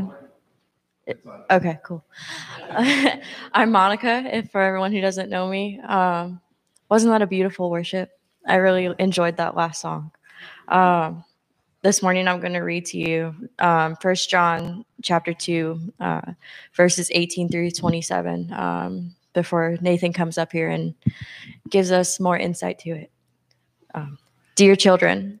on? Okay, cool. I'm Monica, if for everyone who doesn't know me. Um, wasn't that a beautiful worship? I really enjoyed that last song. Um, this morning I'm going to read to you um, 1 John chapter 2, uh, verses 18 through 27, um, before Nathan comes up here and gives us more insight to it. Um, Dear children,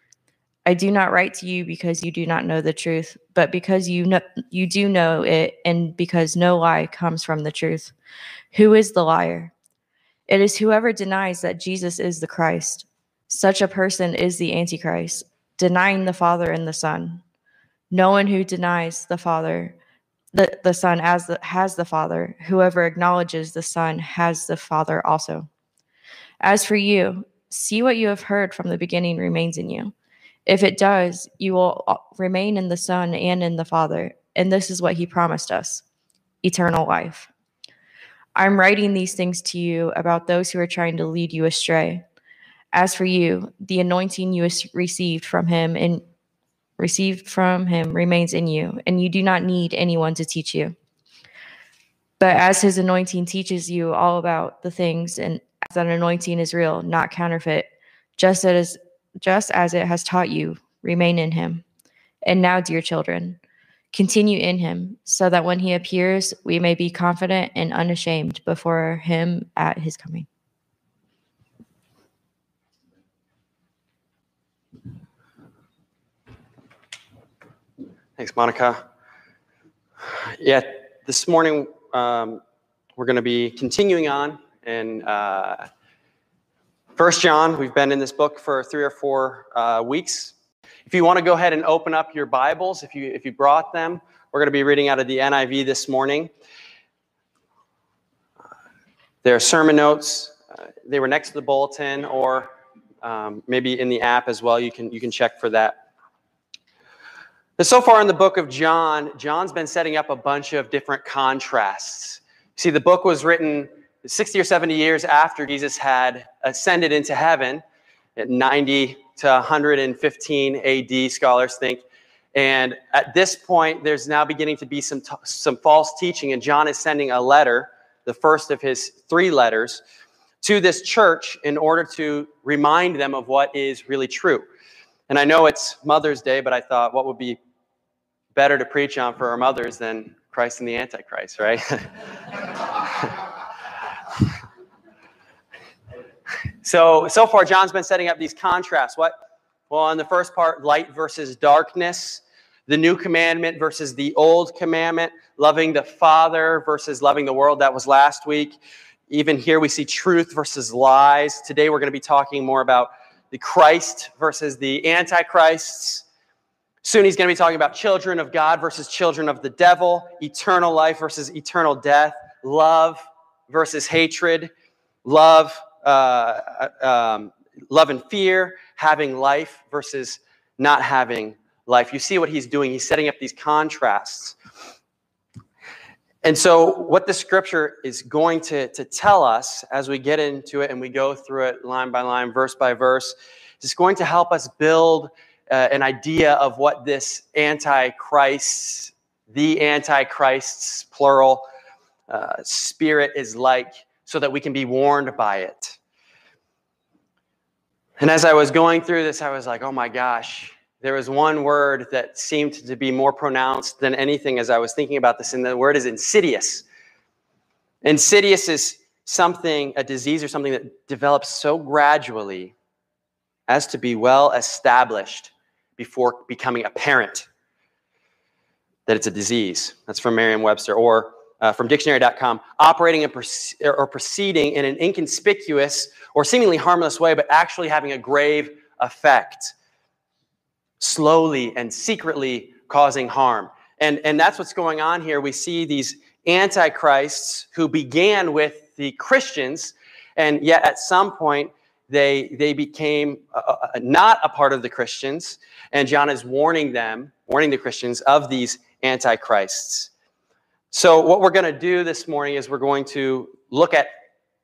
I do not write to you because you do not know the truth, but because you know you do know it and because no lie comes from the truth. Who is the liar? It is whoever denies that Jesus is the Christ. Such a person is the antichrist, denying the Father and the Son. No one who denies the Father the, the Son as the, has the Father. Whoever acknowledges the Son has the Father also. As for you, see what you have heard from the beginning remains in you. If it does, you will uh, remain in the Son and in the Father. And this is what he promised us eternal life. I'm writing these things to you about those who are trying to lead you astray. As for you, the anointing you received from him and received from him remains in you, and you do not need anyone to teach you. But as his anointing teaches you all about the things, and as that anointing is real, not counterfeit, just as just as it has taught you, remain in him. And now, dear children, continue in him, so that when he appears, we may be confident and unashamed before him at his coming. Thanks, Monica. Yeah, this morning um, we're going to be continuing on and uh, First John, we've been in this book for three or four uh, weeks. If you want to go ahead and open up your Bibles, if you if you brought them, we're going to be reading out of the NIV this morning. There are sermon notes. Uh, they were next to the bulletin, or um, maybe in the app as well. You can you can check for that. But so far in the book of John, John's been setting up a bunch of different contrasts. See, the book was written 60 or 70 years after Jesus had ascended into heaven, at 90 to 115 AD, scholars think. And at this point, there's now beginning to be some, t- some false teaching, and John is sending a letter, the first of his three letters, to this church in order to remind them of what is really true. And I know it's Mother's Day, but I thought what would be better to preach on for our mothers than Christ and the Antichrist, right? So, so far, John's been setting up these contrasts. What? Well, on the first part, light versus darkness, the new commandment versus the old commandment, loving the Father versus loving the world. That was last week. Even here, we see truth versus lies. Today, we're going to be talking more about the Christ versus the Antichrists. Soon, he's going to be talking about children of God versus children of the devil, eternal life versus eternal death, love versus hatred, love uh, um, love and fear, having life versus not having life. You see what he's doing. He's setting up these contrasts. And so, what the scripture is going to, to tell us as we get into it and we go through it line by line, verse by verse, is going to help us build uh, an idea of what this antichrist, the antichrists, plural, uh, spirit is like so that we can be warned by it. And as I was going through this, I was like, oh my gosh, there was one word that seemed to be more pronounced than anything as I was thinking about this, and the word is insidious. Insidious is something, a disease or something that develops so gradually as to be well established before becoming apparent that it's a disease. That's from Merriam Webster. Or uh, from dictionary.com, operating or proceeding in an inconspicuous or seemingly harmless way, but actually having a grave effect, slowly and secretly causing harm. And, and that's what's going on here. We see these antichrists who began with the Christians, and yet at some point they, they became uh, uh, not a part of the Christians. And John is warning them, warning the Christians of these antichrists. So, what we're going to do this morning is we're going to look at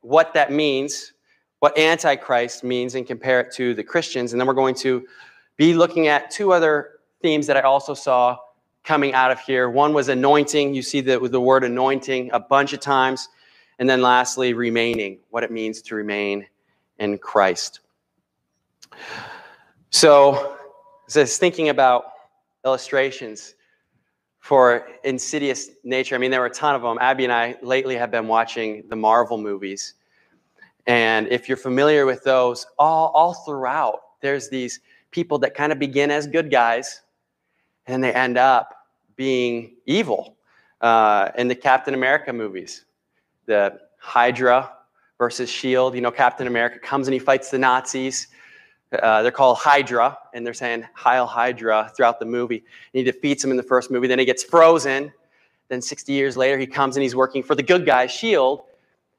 what that means, what antichrist means, and compare it to the Christians. And then we're going to be looking at two other themes that I also saw coming out of here. One was anointing. You see the, the word anointing a bunch of times. And then lastly, remaining, what it means to remain in Christ. So, was thinking about illustrations for insidious nature, I mean, there were a ton of them. Abby and I lately have been watching the Marvel movies. And if you're familiar with those, all, all throughout, there's these people that kind of begin as good guys and they end up being evil. Uh, in the Captain America movies, the Hydra versus Shield. You know, Captain America comes and he fights the Nazis. Uh, they're called Hydra, and they're saying Heil Hydra throughout the movie. And he defeats them in the first movie. Then he gets frozen. Then 60 years later, he comes and he's working for the good guy, Shield,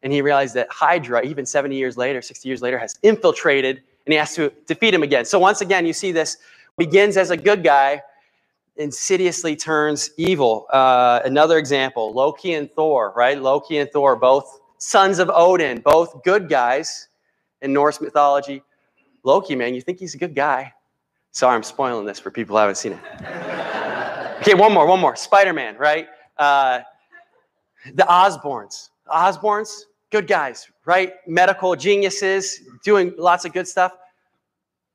and he realized that Hydra, even 70 years later, 60 years later, has infiltrated, and he has to defeat him again. So once again, you see this begins as a good guy, insidiously turns evil. Uh, another example Loki and Thor, right? Loki and Thor, both sons of Odin, both good guys in Norse mythology. Loki, man, you think he's a good guy. Sorry, I'm spoiling this for people who haven't seen it. okay, one more, one more. Spider Man, right? Uh, the Osborns. Osborns, good guys, right? Medical geniuses, doing lots of good stuff.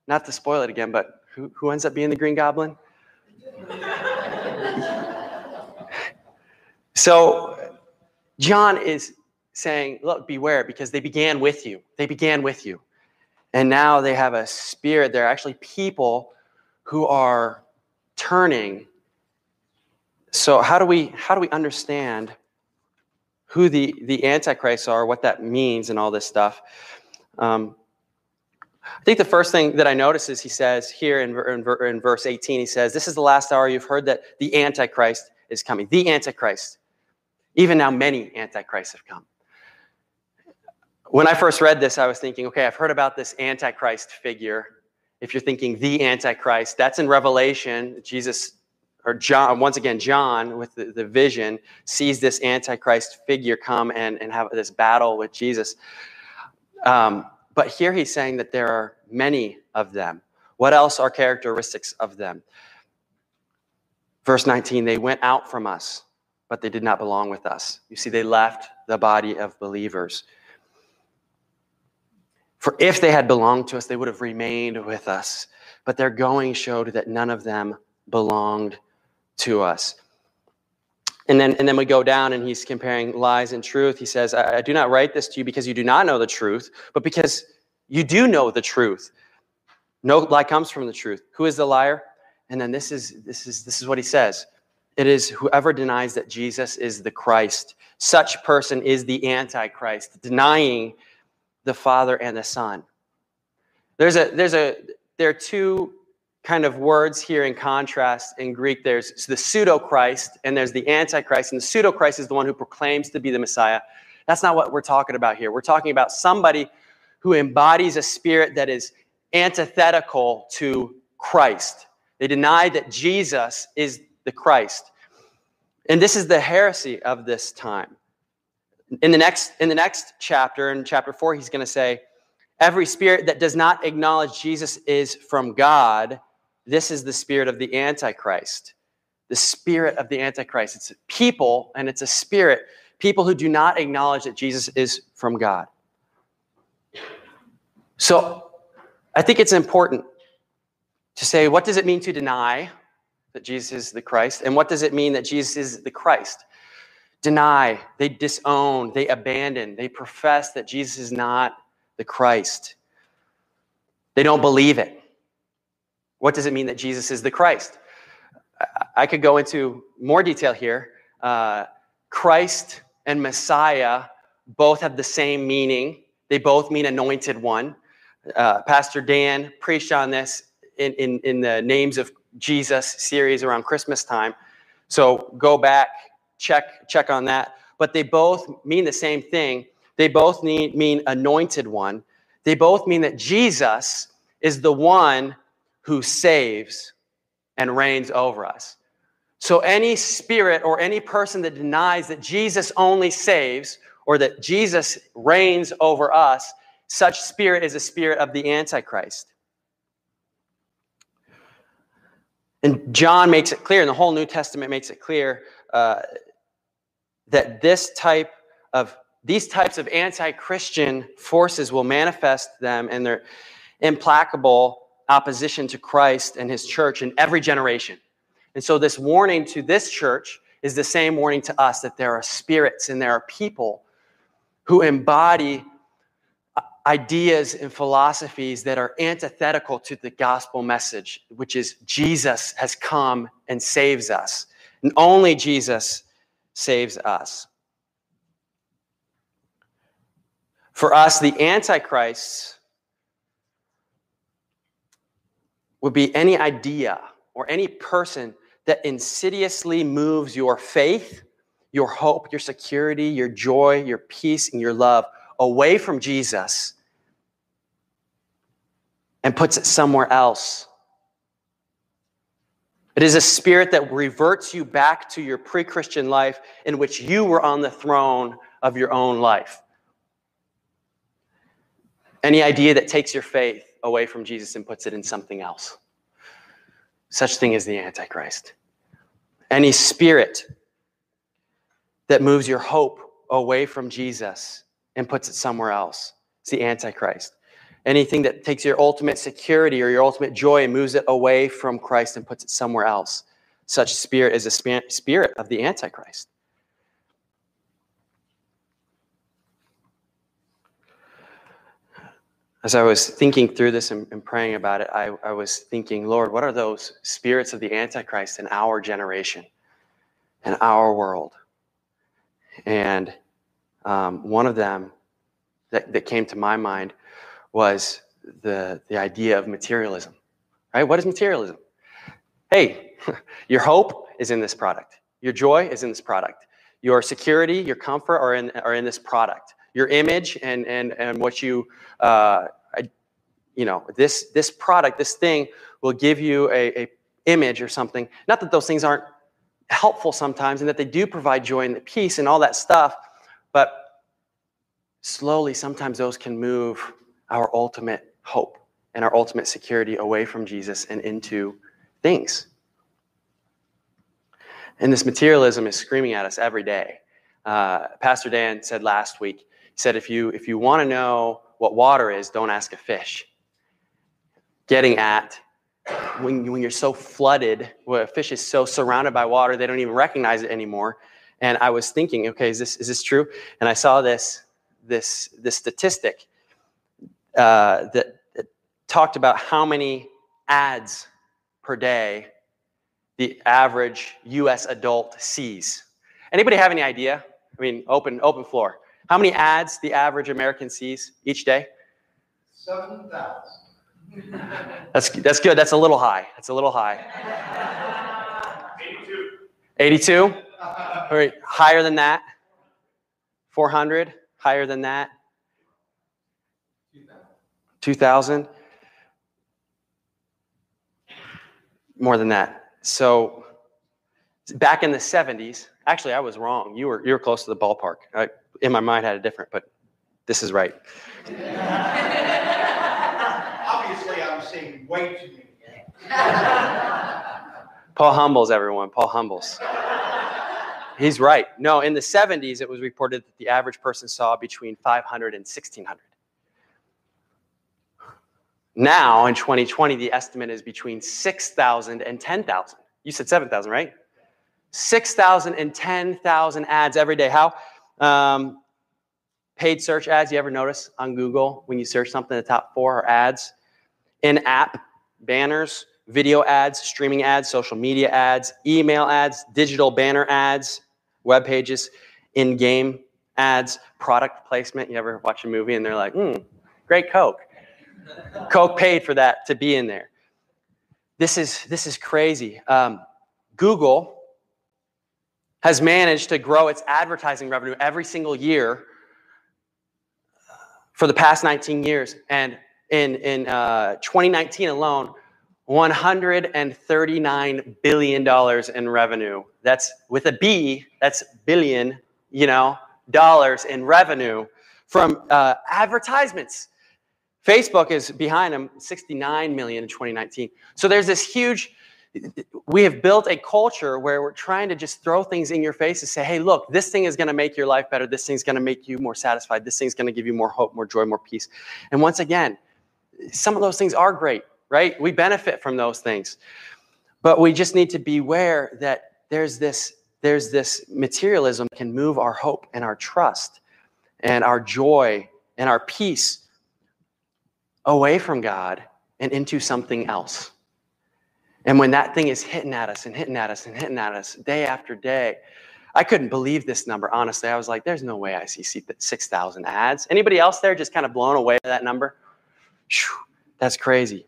Not to spoil it again, but who, who ends up being the Green Goblin? so John is saying, Look, beware, because they began with you. They began with you. And now they have a spirit. They're actually people who are turning. So how do we how do we understand who the, the antichrists are, what that means, and all this stuff? Um, I think the first thing that I notice is he says here in, in, in, verse 18, he says, This is the last hour you've heard that the Antichrist is coming. The Antichrist. Even now, many Antichrists have come. When I first read this, I was thinking, okay, I've heard about this Antichrist figure. If you're thinking the Antichrist, that's in Revelation. Jesus, or John, once again, John with the, the vision, sees this Antichrist figure come and, and have this battle with Jesus. Um, but here he's saying that there are many of them. What else are characteristics of them? Verse 19, they went out from us, but they did not belong with us. You see, they left the body of believers. For if they had belonged to us, they would have remained with us. But their going showed that none of them belonged to us. And then, and then we go down and he's comparing lies and truth. He says, I, I do not write this to you because you do not know the truth, but because you do know the truth. No lie comes from the truth. Who is the liar? And then this is this is this is what he says. It is whoever denies that Jesus is the Christ. Such person is the antichrist, denying the Father and the Son. There's a there's a there are two kind of words here in contrast in Greek. There's the pseudo Christ and there's the Antichrist. And the pseudo Christ is the one who proclaims to be the Messiah. That's not what we're talking about here. We're talking about somebody who embodies a spirit that is antithetical to Christ. They deny that Jesus is the Christ. And this is the heresy of this time. In the next, in the next chapter, in chapter four, he's going to say, Every spirit that does not acknowledge Jesus is from God this is the spirit of the Antichrist. The spirit of the Antichrist. It's people and it's a spirit. People who do not acknowledge that Jesus is from God. So I think it's important to say what does it mean to deny that Jesus is the Christ? And what does it mean that Jesus is the Christ? Deny, they disown, they abandon, they profess that Jesus is not the Christ. They don't believe it. What does it mean that Jesus is the Christ? I could go into more detail here. Uh, Christ and Messiah both have the same meaning, they both mean anointed one. Uh, Pastor Dan preached on this in, in, in the Names of Jesus series around Christmas time. So go back, check check on that. But they both mean the same thing. They both need, mean anointed one. They both mean that Jesus is the one who saves and reigns over us. So, any spirit or any person that denies that Jesus only saves or that Jesus reigns over us, such spirit is a spirit of the Antichrist. And John makes it clear, and the whole New Testament makes it clear uh, that this type of these types of anti-Christian forces will manifest them in their implacable opposition to Christ and his church in every generation. And so this warning to this church is the same warning to us that there are spirits and there are people who embody ideas and philosophies that are antithetical to the gospel message, which is Jesus has come and saves us. And only Jesus saves us. For us, the Antichrist would be any idea or any person that insidiously moves your faith, your hope, your security, your joy, your peace, and your love away from Jesus and puts it somewhere else. It is a spirit that reverts you back to your pre Christian life in which you were on the throne of your own life. Any idea that takes your faith away from Jesus and puts it in something else. Such thing as the Antichrist. Any spirit that moves your hope away from Jesus and puts it somewhere else. It's the Antichrist. Anything that takes your ultimate security or your ultimate joy and moves it away from Christ and puts it somewhere else. Such spirit is a spirit of the Antichrist. As I was thinking through this and, and praying about it, I, I was thinking, Lord, what are those spirits of the Antichrist in our generation, in our world? And um, one of them that, that came to my mind was the, the idea of materialism. Right? What is materialism? Hey, your hope is in this product. Your joy is in this product. Your security, your comfort are in, are in this product. Your image and, and, and what you, uh, you know, this, this product, this thing will give you a, a image or something. Not that those things aren't helpful sometimes and that they do provide joy and peace and all that stuff, but slowly sometimes those can move our ultimate hope and our ultimate security away from Jesus and into things. And this materialism is screaming at us every day. Uh, Pastor Dan said last week, he said, if you, if you want to know what water is, don't ask a fish. Getting at when, when you're so flooded, where a fish is so surrounded by water, they don't even recognize it anymore. And I was thinking, okay, is this, is this true? And I saw this, this, this statistic uh, that, that talked about how many ads per day the average U.S. adult sees. Anybody have any idea? I mean, open open floor. How many ads the average American sees each day? Seven thousand. That's that's good. That's a little high. That's a little high. Eighty-two. 82. All right, higher than that. 400. Higher than that. 2000. More than that. So back in the 70s, actually I was wrong. You were you were close to the ballpark. I, in my mind I had a different, but this is right. Obviously, I'm seeing way too many. Paul Humbles, everyone. Paul Humbles. He's right. No, in the 70s, it was reported that the average person saw between 500 and 1600. Now, in 2020, the estimate is between 6,000 and 10,000. You said 7,000, right? 6,000 and 10,000 ads every day. How? Um, paid search ads, you ever notice on Google when you search something, the top four are ads? In app, banners, video ads, streaming ads, social media ads, email ads, digital banner ads, web pages, in game ads, product placement. You ever watch a movie and they're like, hmm, great Coke. Coke paid for that to be in there. This is, this is crazy. Um, Google has managed to grow its advertising revenue every single year for the past 19 years. And in, in uh, 2019 alone, $139 billion in revenue. That's with a B, that's billion, you know, dollars in revenue from uh, advertisements. Facebook is behind them, 69 million in 2019. So there's this huge, we have built a culture where we're trying to just throw things in your face and say, hey, look, this thing is going to make your life better. This thing's going to make you more satisfied. This thing's going to give you more hope, more joy, more peace. And once again, some of those things are great, right? We benefit from those things. But we just need to beware that there's this there's this materialism can move our hope and our trust and our joy and our peace away from God and into something else. And when that thing is hitting at us and hitting at us and hitting at us day after day, I couldn't believe this number. Honestly, I was like, "There's no way I see 6,000 ads." Anybody else there just kind of blown away by that number? Whew, that's crazy.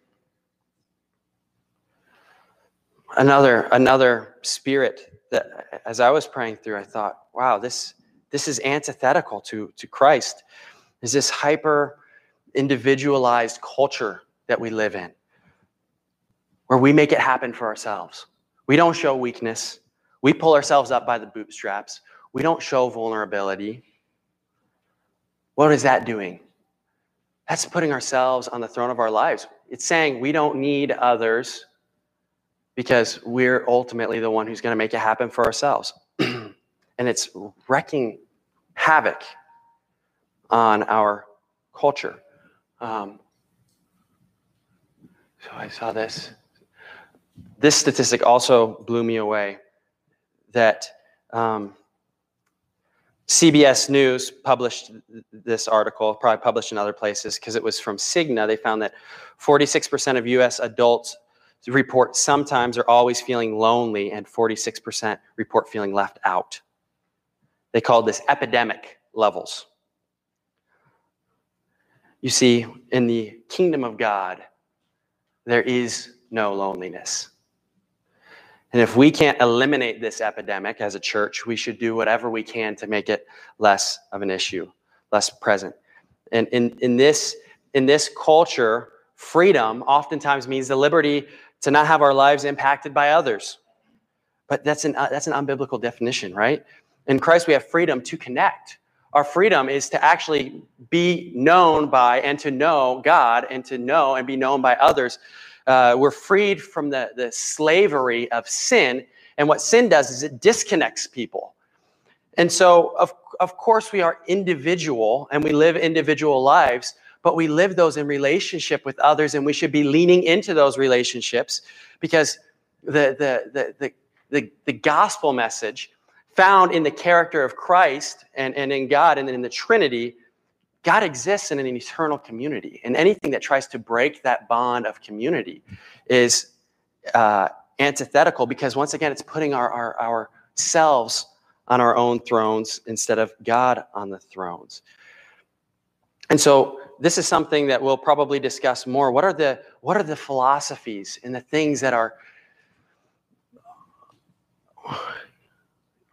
Another another spirit that as I was praying through, I thought, wow, this, this is antithetical to, to Christ. Is this hyper individualized culture that we live in, where we make it happen for ourselves. We don't show weakness. We pull ourselves up by the bootstraps. We don't show vulnerability. What is that doing? That's putting ourselves on the throne of our lives. It's saying we don't need others because we're ultimately the one who's going to make it happen for ourselves. and it's wrecking havoc on our culture. Um, so I saw this. This statistic also blew me away that um, CBS News published this article, probably published in other places because it was from Cigna. They found that 46% of US adults report sometimes are always feeling lonely, and 46% report feeling left out. They called this epidemic levels. You see, in the kingdom of God, there is no loneliness. And if we can't eliminate this epidemic as a church, we should do whatever we can to make it less of an issue, less present. And in, in, this, in this culture, freedom oftentimes means the liberty to not have our lives impacted by others. But that's an, uh, that's an unbiblical definition, right? In Christ, we have freedom to connect. Our freedom is to actually be known by and to know God and to know and be known by others. Uh, we're freed from the, the slavery of sin. And what sin does is it disconnects people. And so, of, of course, we are individual and we live individual lives, but we live those in relationship with others, and we should be leaning into those relationships because the, the, the, the, the, the gospel message found in the character of Christ and, and in God and in the Trinity, God exists in an eternal community. And anything that tries to break that bond of community is uh, antithetical because, once again, it's putting our, our, ourselves on our own thrones instead of God on the thrones. And so, this is something that we'll probably discuss more. What are the what are the philosophies and the things that are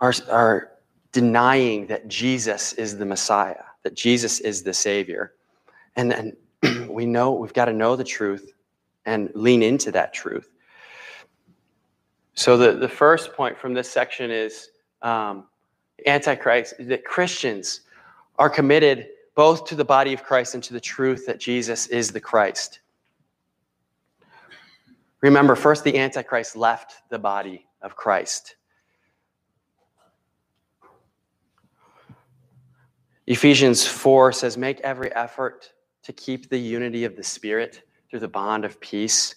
are, are denying that Jesus is the Messiah, that Jesus is the Savior? And, and we know we've got to know the truth and lean into that truth. So the, the first point from this section is um, Antichrist, that Christians are committed both to the body of Christ and to the truth that Jesus is the Christ. Remember, first the Antichrist left the body of Christ. Ephesians 4 says, Make every effort to keep the unity of the Spirit through the bond of peace.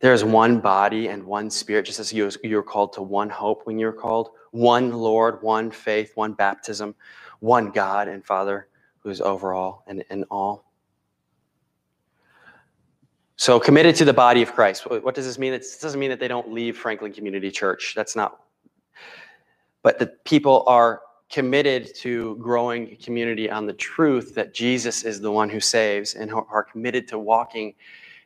There is one body and one Spirit, just as you, were called to one hope when you were called, one Lord, one faith, one baptism, one God and Father who is over all and in all. So committed to the body of Christ. What does this mean? It doesn't mean that they don't leave Franklin Community Church. That's not. But the people are committed to growing community on the truth that Jesus is the one who saves and are committed to walking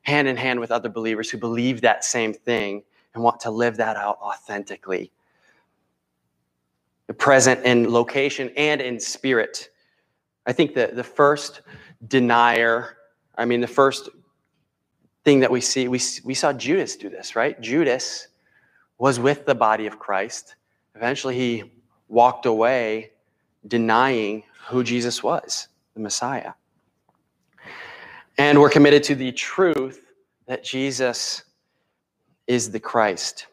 hand in hand with other believers who believe that same thing and want to live that out authentically present in location and in spirit. I think that the first denier, I mean, the first thing that we see, we, we saw Judas do this, right? Judas was with the body of Christ. Eventually, he walked away denying who Jesus was, the Messiah. And we're committed to the truth that Jesus is the Christ.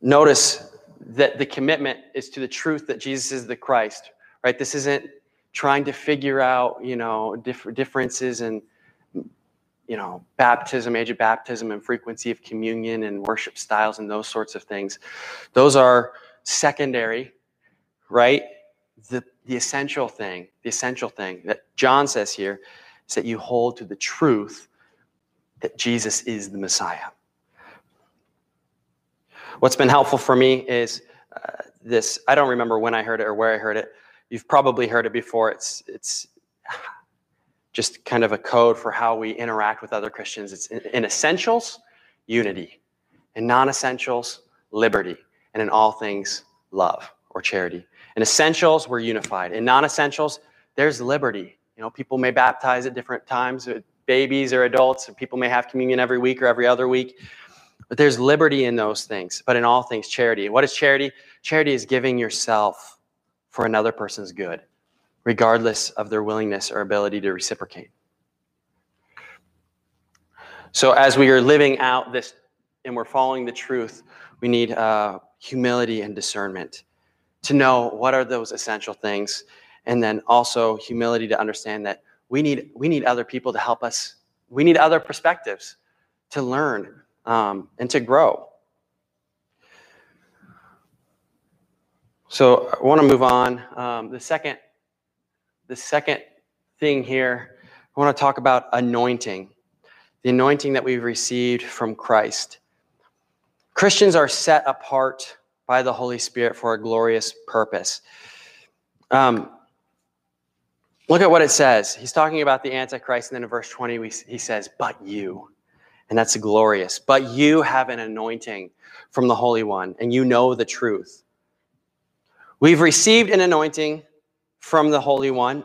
Notice that the commitment is to the truth that Jesus is the Christ, right? This isn't trying to figure out, you know, diff- differences in, you know, baptism, age of baptism, and frequency of communion and worship styles and those sorts of things. Those are secondary, right? The, the essential thing, the essential thing that John says here is that you hold to the truth that Jesus is the Messiah. What's been helpful for me is uh, this. I don't remember when I heard it or where I heard it. You've probably heard it before. It's it's just kind of a code for how we interact with other Christians. It's in, essentials, unity. In non-essentials, liberty. And in all things, love or charity. In essentials, we're unified. In non-essentials, there's liberty. You know, people may baptize at different times, uh, babies or adults, and people may have communion every week or every other week. But there's liberty in those things, but in all things, charity. What is charity? Charity is giving yourself for another person's good, regardless of their willingness or ability to reciprocate. So, as we are living out this and we're following the truth, we need uh, humility and discernment to know what are those essential things, and then also humility to understand that we need we need other people to help us. We need other perspectives to learn um, and to grow. So I want to move on. Um, the second, the second thing here, I want to talk about anointing, the anointing that we've received from Christ. Christians are set apart by the Holy Spirit for a glorious purpose. Um, look at what it says. He's talking about the Antichrist, and then in verse 20, we, he says, But you and that's glorious. But you have an anointing from the Holy One, and you know the truth. We've received an anointing from the Holy One.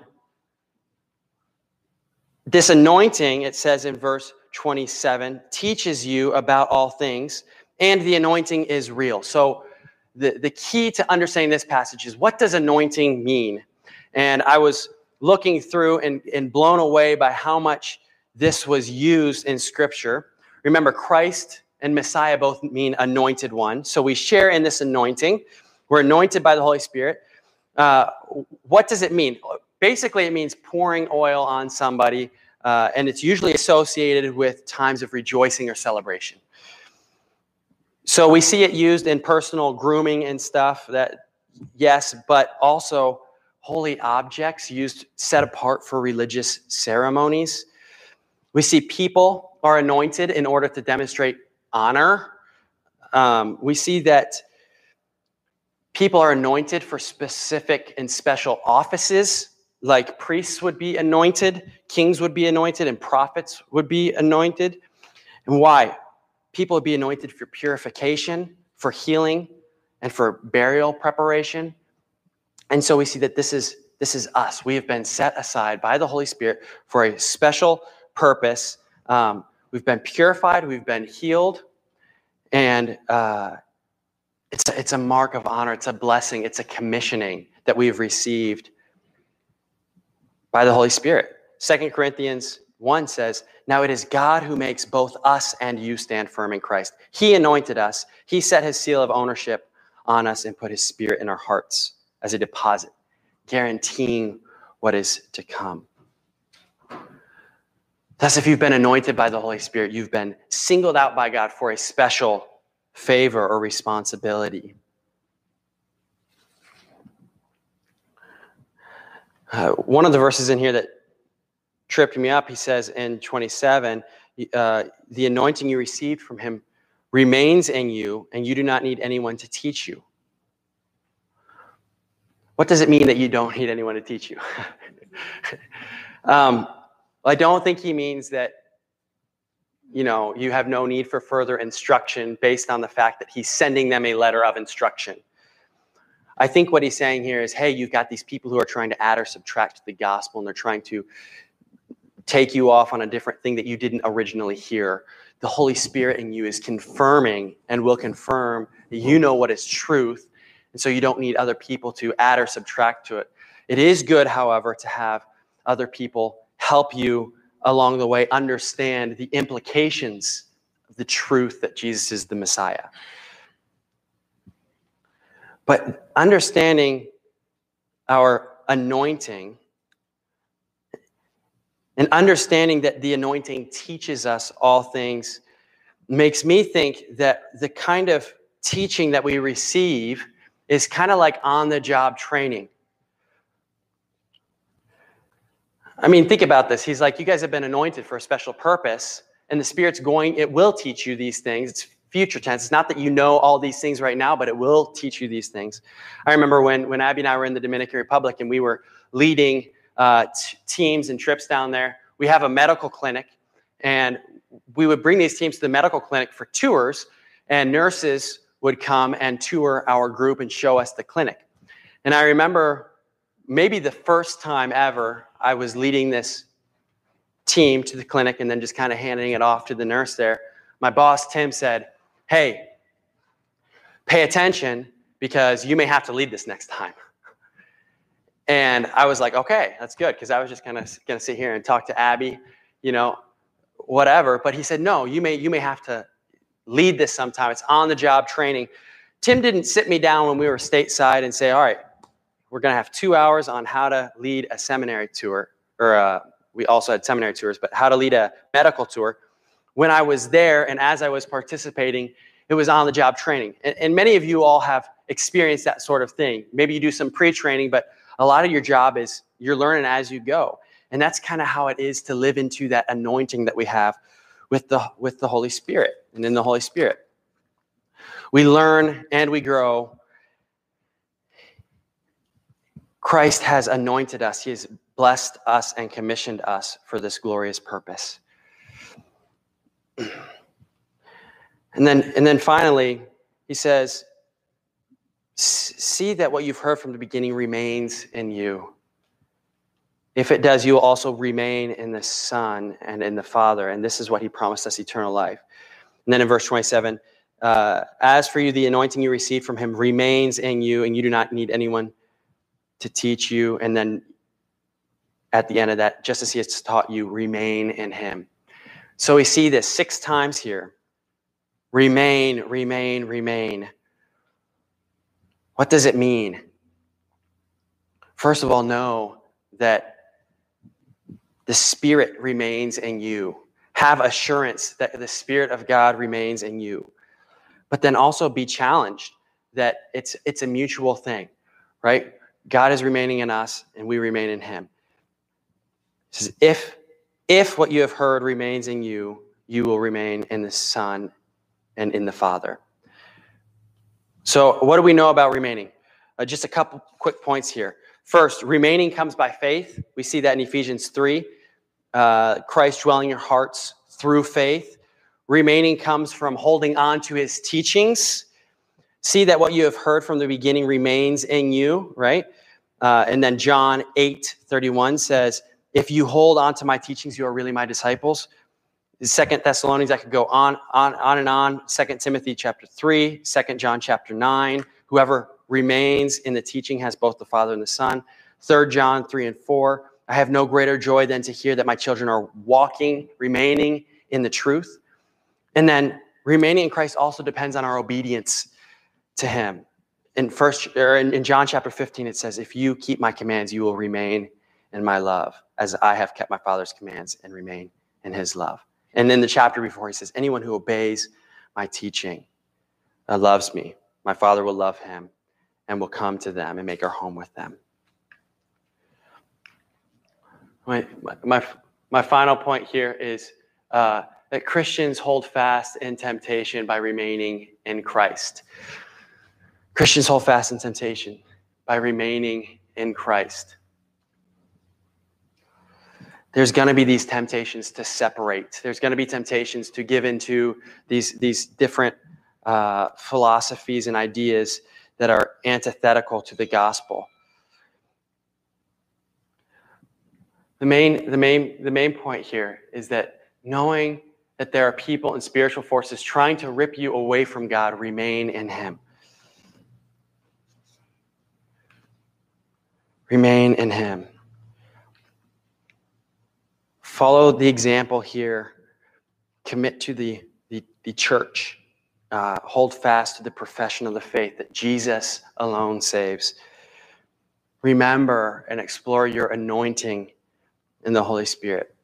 This anointing, it says in verse 27, teaches you about all things, and the anointing is real. So, the, the key to understanding this passage is what does anointing mean? And I was looking through and, and blown away by how much this was used in Scripture. Remember, Christ and Messiah both mean anointed one. So we share in this anointing. We're anointed by the Holy Spirit. Uh, what does it mean? Basically, it means pouring oil on somebody, uh, and it's usually associated with times of rejoicing or celebration. So we see it used in personal grooming and stuff. That yes, but also holy objects used set apart for religious ceremonies. We see people are anointed in order to demonstrate honor. Um, we see that people are anointed for specific and special offices, like priests would be anointed, kings would be anointed, and prophets would be anointed. And why? People would be anointed for purification, for healing, and for burial preparation. And so we see that this is this is us. We have been set aside by the Holy Spirit for a special purpose. Um, we've been purified, we've been healed, and uh, it's, a, it's a mark of honor, it's a blessing, it's a commissioning that we've received by the Holy Spirit. Second Corinthians 1 says, Now it is God who makes both us and you stand firm in Christ. He anointed us, He set His seal of ownership on us and put His Spirit in our hearts as a deposit, guaranteeing what is to come. Thus, if you've been anointed by the Holy Spirit, you've been singled out by God for a special favor or responsibility. Uh, one of the verses in here that tripped me up, he says in 27, uh, the anointing you received from him remains in you, and you do not need anyone to teach you. What does it mean that you don't need anyone to teach you? um, I don't think he means that you know, you have no need for further instruction based on the fact that he's sending them a letter of instruction. I think what he's saying here is, hey, you've got these people who are trying to add or subtract the gospel, and they're trying to take you off on a different thing that you didn't originally hear. The Holy Spirit in you is confirming and will confirm that you know what is truth, and so you don't need other people to add or subtract to it. It is good, however, to have other people help you along the way understand the implications of the truth that Jesus is the Messiah. But understanding our anointing and understanding that the anointing teaches us all things makes me think that the kind of teaching that we receive is kind of like on the job training. I mean, think about this. He's like, you guys have been anointed for a special purpose, and the Spirit's going, it will teach you these things. It's future tense. It's not that you know all these things right now, but it will teach you these things. I remember when, when Abby and I were in the Dominican Republic and we were leading uh, t- teams and trips down there. We have a medical clinic, and we would bring these teams to the medical clinic for tours, and nurses would come and tour our group and show us the clinic. And I remember maybe the first time ever I was leading this team to the clinic and then just kind of handing it off to the nurse there. My boss, Tim, said, Hey, pay attention because you may have to lead this next time. And I was like, okay, that's good, because I was just kind of going to sit here and talk to Abby, you know, whatever. But he said, no, you may you may have to lead this sometime. It's on the job training. Tim didn't sit me down when we were stateside and say, all right, we're going to have two hours on how to lead a seminary tour, or uh, we also had seminary tours, but how to lead a medical tour. When I was there and as I was participating, it was on the job training. And, and many of you all have experienced that sort of thing. Maybe you do some pre training, but a lot of your job is you're learning as you go. And that's kind of how it is to live into that anointing that we have with the, with the Holy Spirit and in the Holy Spirit. We learn and we grow Christ has anointed us. He has blessed us and commissioned us for this glorious purpose. And then, and then finally, he says, See that what you've heard from the beginning remains in you. If it does, you will also remain in the Son and in the Father. And this is what he promised us eternal life. And then in verse 27, uh, as for you, the anointing you received from him remains in you, and you do not need anyone to teach you. And then at the end of that, just as he has taught you, remain in him. So we see this six times here remain, remain, remain. What does it mean? First of all, know that the Spirit remains in you. Have assurance that the Spirit of God remains in you. But then also be challenged that it's, it's a mutual thing, right? God is remaining in us and we remain in him. He says, if, if what you have heard remains in you, you will remain in the Son and in the Father. So, what do we know about remaining? Uh, just a couple quick points here. First, remaining comes by faith. We see that in Ephesians 3. Uh, Christ dwelling in your hearts through faith. Remaining comes from holding on to his teachings See that what you have heard from the beginning remains in you, right? Uh, and then John 8 31 says, If you hold on to my teachings, you are really my disciples. Second Thessalonians, I could go on, on, on and on. Second Timothy chapter 3, Second John chapter 9. Whoever remains in the teaching has both the Father and the Son. Third John 3 and 4. I have no greater joy than to hear that my children are walking, remaining in the truth. And then remaining in Christ also depends on our obedience to him. In first or in, in John chapter 15, it says, If you keep my commands, you will remain in my love, as I have kept my father's commands and remain in his love. And in the chapter before, he says, Anyone who obeys my teaching uh, loves me. My father will love him and will come to them and make our home with them. My, my, my final point here is uh, that Christians hold fast in temptation by remaining in Christ. Christians hold fast in temptation by remaining in Christ. there's going to be these temptations to separate. There's going to be temptations to give into these, these different uh, philosophies and ideas that are antithetical to the gospel. The main, the main, the main point here is that knowing that there are people and spiritual forces trying to rip you away from God, remain in Him. Remain in Him. Follow the example here. Commit to the, the, the church. Uh, hold fast to the profession of the faith that Jesus alone saves. Remember and explore your anointing in the Holy Spirit.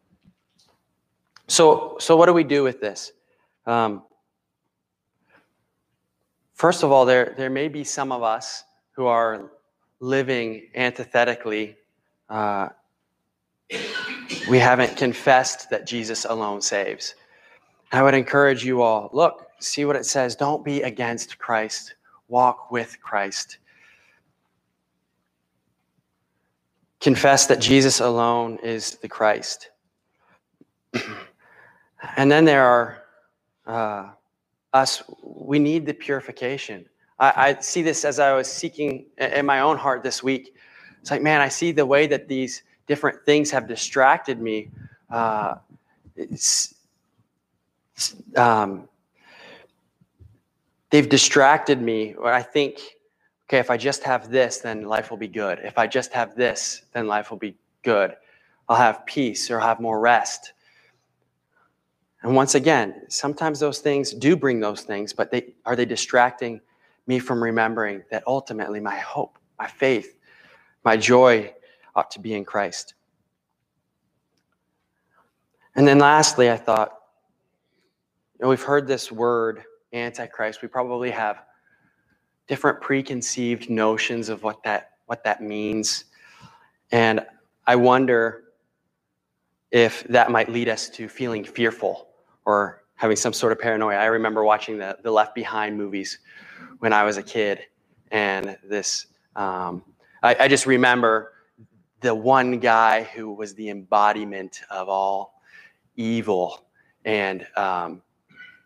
So, so what do we do with this? Um, first of all, there, there may be some of us who are living antithetically. Uh, we haven't confessed that Jesus alone saves. I would encourage you all look, see what it says. Don't be against Christ, walk with Christ. Confess that Jesus alone is the Christ. and then there are uh, us, we need the purification. I, I see this as I was seeking in my own heart this week. It's like, man, I see the way that these different things have distracted me. Uh, um, they've distracted me. Where I think, okay, if I just have this, then life will be good. If I just have this, then life will be good. I'll have peace or have more rest. And once again, sometimes those things do bring those things, but they are they distracting me from remembering that ultimately my hope, my faith, my joy ought to be in Christ. And then lastly, I thought, you know, we've heard this word, Antichrist. We probably have different preconceived notions of what that what that means. And I wonder if that might lead us to feeling fearful or having some sort of paranoia. I remember watching the, the Left Behind movies when I was a kid, and this um, I, I just remember the one guy who was the embodiment of all evil and um,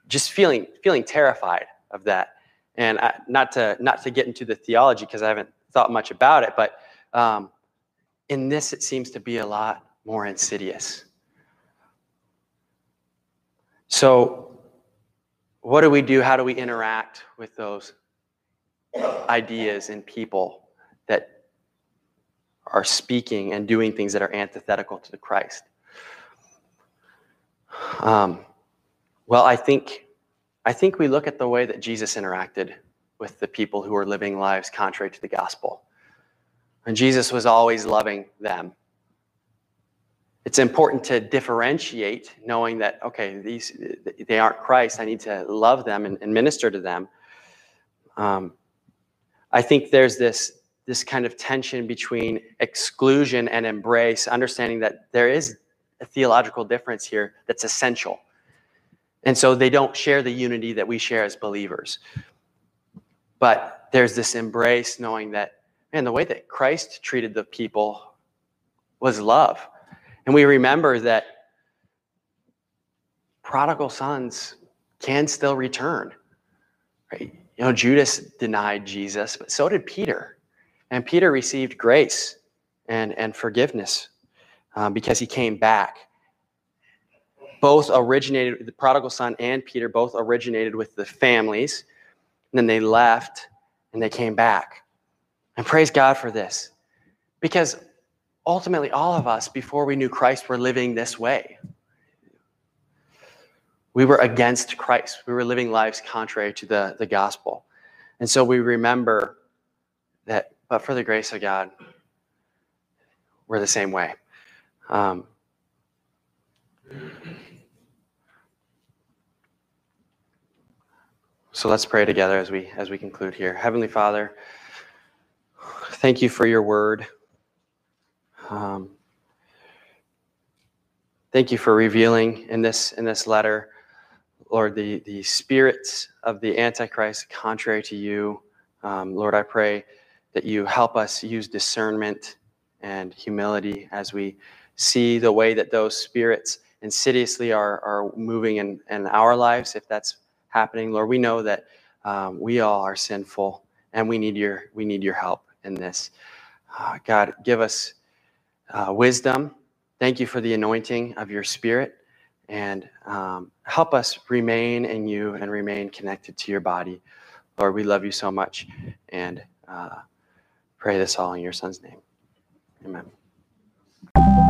just feeling feeling terrified of that and I, not to not to get into the theology because i haven't thought much about it but um, in this it seems to be a lot more insidious so what do we do how do we interact with those ideas and people that are speaking and doing things that are antithetical to the Christ? Um, well, I think I think we look at the way that Jesus interacted with the people who were living lives contrary to the gospel. And Jesus was always loving them. It's important to differentiate, knowing that, okay, these they aren't Christ. I need to love them and, and minister to them. Um, I think there's this this kind of tension between exclusion and embrace, understanding that there is a theological difference here that's essential. And so they don't share the unity that we share as believers. But there's this embrace knowing that, man, the way that Christ treated the people was love. And we remember that prodigal sons can still return. Right? You know, Judas denied Jesus, but so did Peter. And Peter received grace and, and forgiveness um, because he came back. Both originated, the prodigal son and Peter both originated with the families. And then they left and they came back. And praise God for this. Because ultimately, all of us, before we knew Christ, were living this way. We were against Christ. We were living lives contrary to the, the gospel. And so we remember that but for the grace of God, we're the same way. Um, so let's pray together as we as we conclude here. Heavenly Father, thank you for your word. Um, thank you for revealing in this in this letter, Lord, the the spirits of the Antichrist contrary to you. Um, Lord, I pray that you help us use discernment and humility as we see the way that those spirits insidiously are, are moving in, in our lives, if that's happening. Lord, we know that um, we all are sinful and we need your, we need your help in this. Uh, God, give us uh, wisdom. Thank you for the anointing of your spirit and um, help us remain in you and remain connected to your body. Lord, we love you so much and uh, pray this all in your son's name. Amen.